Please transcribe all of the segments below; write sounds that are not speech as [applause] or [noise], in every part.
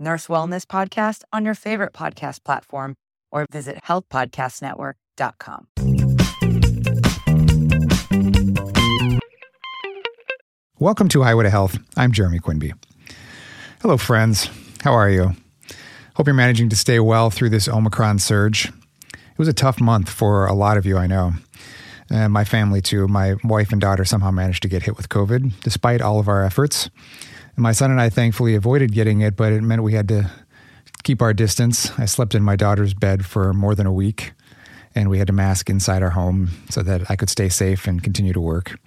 Nurse Wellness Podcast on your favorite podcast platform or visit healthpodcastnetwork.com. Welcome to Highway to Health. I'm Jeremy Quinby. Hello, friends. How are you? Hope you're managing to stay well through this Omicron surge. It was a tough month for a lot of you, I know. And my family, too. My wife and daughter somehow managed to get hit with COVID despite all of our efforts. My son and I thankfully avoided getting it, but it meant we had to keep our distance. I slept in my daughter's bed for more than a week, and we had to mask inside our home so that I could stay safe and continue to work.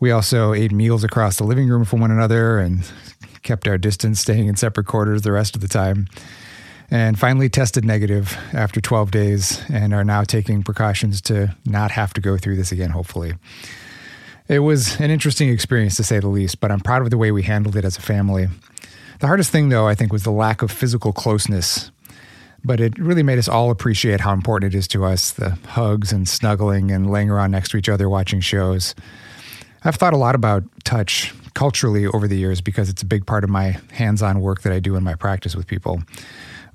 We also ate meals across the living room from one another and kept our distance, staying in separate quarters the rest of the time. And finally tested negative after 12 days and are now taking precautions to not have to go through this again, hopefully. It was an interesting experience to say the least, but I'm proud of the way we handled it as a family. The hardest thing, though, I think, was the lack of physical closeness. But it really made us all appreciate how important it is to us the hugs and snuggling and laying around next to each other watching shows. I've thought a lot about touch culturally over the years because it's a big part of my hands-on work that I do in my practice with people.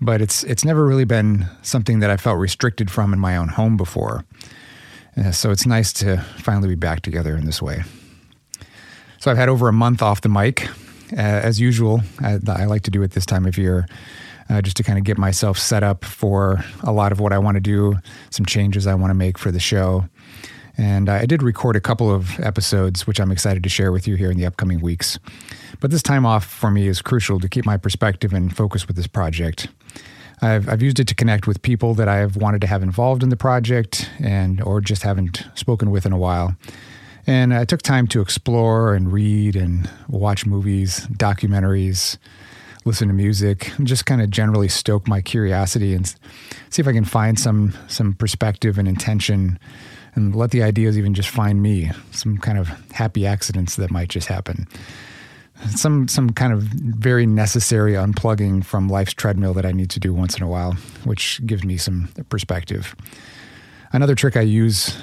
But it's it's never really been something that I felt restricted from in my own home before. So it's nice to finally be back together in this way. So I've had over a month off the mic. Uh, as usual, I, I, like to do it this time of year uh, just to kind of get myself set up for a lot of what I want to do, some changes I want to make for the show. And I did record a couple of episodes, which I'm excited to share with you here in the upcoming weeks. But this time off for me is crucial to keep my perspective and focus with this project. I've, I've used it to connect with people that I've wanted to have involved in the project and or just haven't spoken with in a while. And I took time to explore and read and watch movies, documentaries, listen to music, and just kind of generally stoke my curiosity and see if I can find some some perspective and intention and let the ideas even just find me, some kind of happy accidents that might just happen some some kind of very necessary unplugging from life's treadmill that I need to do once in a while, which gives me some perspective. Another trick I use,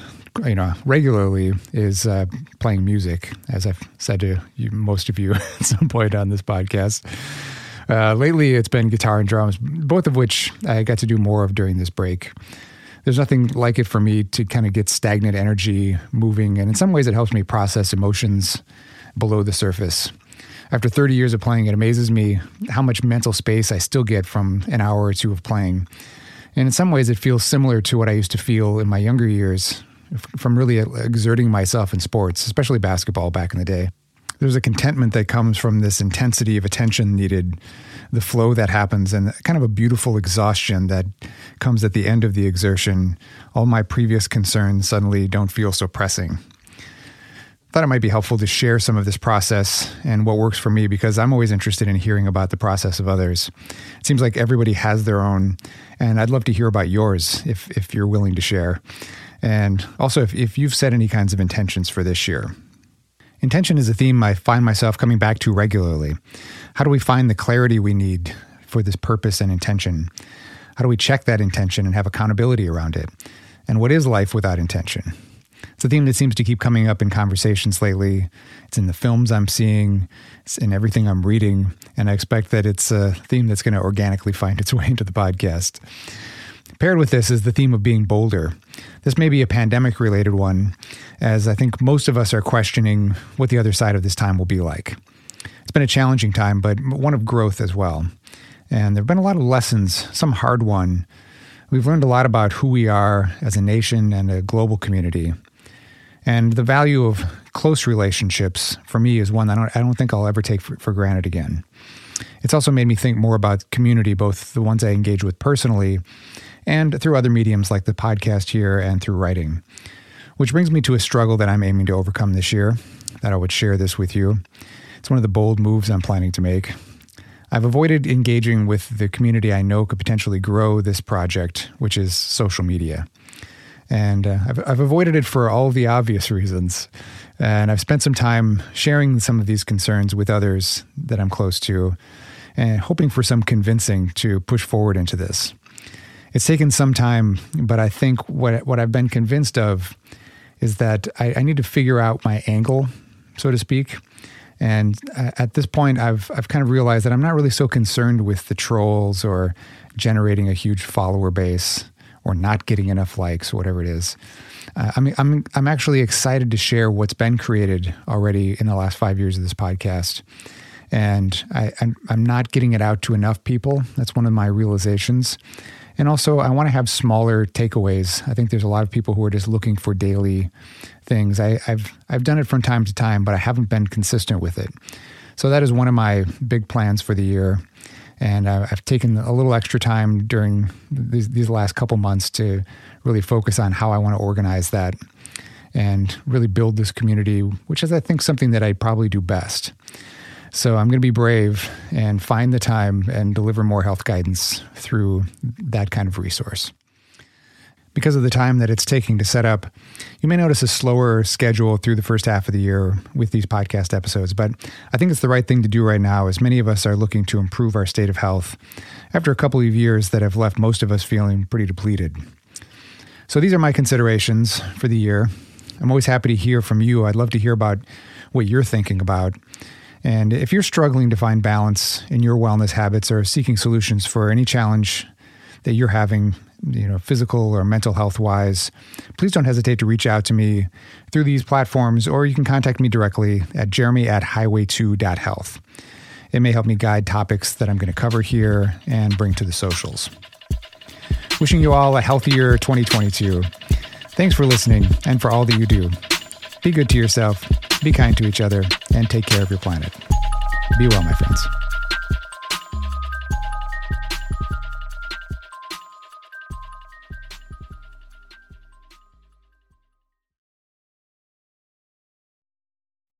you know, regularly is uh, playing music, as I've said to you, most of you [laughs] at some point on this podcast. Uh, lately, it's been guitar and drums, both of which I got to do more of during this break. There's nothing like it for me to kind of get stagnant energy moving, and in some ways, it helps me process emotions below the surface after 30 years of playing, it amazes me how much mental space I still get from an hour or two of playing. And in some ways, it feels similar to what I used to feel in my younger years from really exerting myself in sports, especially basketball back in the day. There's a contentment that comes from this intensity of attention needed, the flow that happens, and kind of a beautiful exhaustion that comes at the end of the exertion. All my previous concerns suddenly don't feel so pressing thought it might be helpful to share some of this process and what works for me because I'm always interested in hearing about the process of others. It seems like everybody has their own, and I'd love to hear about yours if, if you're willing to share. And also, if, if you've set any kinds of intentions for this year. Intention is a theme I find myself coming back to regularly. How do we find the clarity we need for this purpose and intention? How do we check that intention and have accountability around it? And what is life without intention? It's a theme that seems to keep coming up in conversations lately. It's in the films I'm seeing, it's in everything I'm reading, and I expect that it's a theme that's going to organically find its [laughs] way into the podcast. Paired with this is the theme of being bolder. This may be a pandemic related one, as I think most of us are questioning what the other side of this time will be like. It's been a challenging time, but one of growth as well. And there have been a lot of lessons, some hard won. We've learned a lot about who we are as a nation and a global community. And the value of close relationships for me is one I don't, I don't think I'll ever take for, for granted again. It's also made me think more about community, both the ones I engage with personally and through other mediums like the podcast here and through writing. Which brings me to a struggle that I'm aiming to overcome this year, that I would share this with you. It's one of the bold moves I'm planning to make. I've avoided engaging with the community I know could potentially grow this project, which is social media. And uh, I've, I've avoided it for all the obvious reasons. And I've spent some time sharing some of these concerns with others that I'm close to and hoping for some convincing to push forward into this. It's taken some time, but I think what, what I've been convinced of is that I, I need to figure out my angle, so to speak. And at this point, I've I've kind of realized that I'm not really so concerned with the trolls or generating a huge follower base or not getting enough likes or whatever it is. Uh, I mean, I'm I'm actually excited to share what's been created already in the last five years of this podcast, and I, I'm I'm not getting it out to enough people. That's one of my realizations. And also, I want to have smaller takeaways. I think there's a lot of people who are just looking for daily things. I, have I've done it from time to time, but I haven't been consistent with it. So that is one of my big plans for the year. And I've taken a little extra time during these, these last couple months to really focus on how I want to organize that and really build this community, which is, I think, something that I probably do best. So I'm going to be brave and find the time and deliver more health guidance through that kind of resource. Because of the time that it's taking to set up, you may notice a slower schedule through the first half of the year with these podcast episodes, but I think it's the right thing to do right now as many of us are looking to improve our state of health after a couple of years that have left most of us feeling pretty depleted. So these are my considerations for the year. I'm always happy to hear from you. I'd love to hear about what you're thinking about. And if you're struggling to find balance in your wellness habits or seeking solutions for any challenge that you're having, you know, physical or mental health wise, please don't hesitate to reach out to me through these platforms or you can contact me directly at jeremy at highway2.health. It may help me guide topics that I'm going to cover here and bring to the socials. Wishing you all a healthier 2022. Thanks for listening and for all that you do. Be good to yourself be kind to each other, and take care of your planet. Be well, my friends.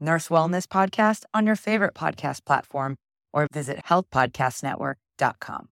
Nurse Wellness Podcast on your favorite podcast platform or visit healthpodcastnetwork.com.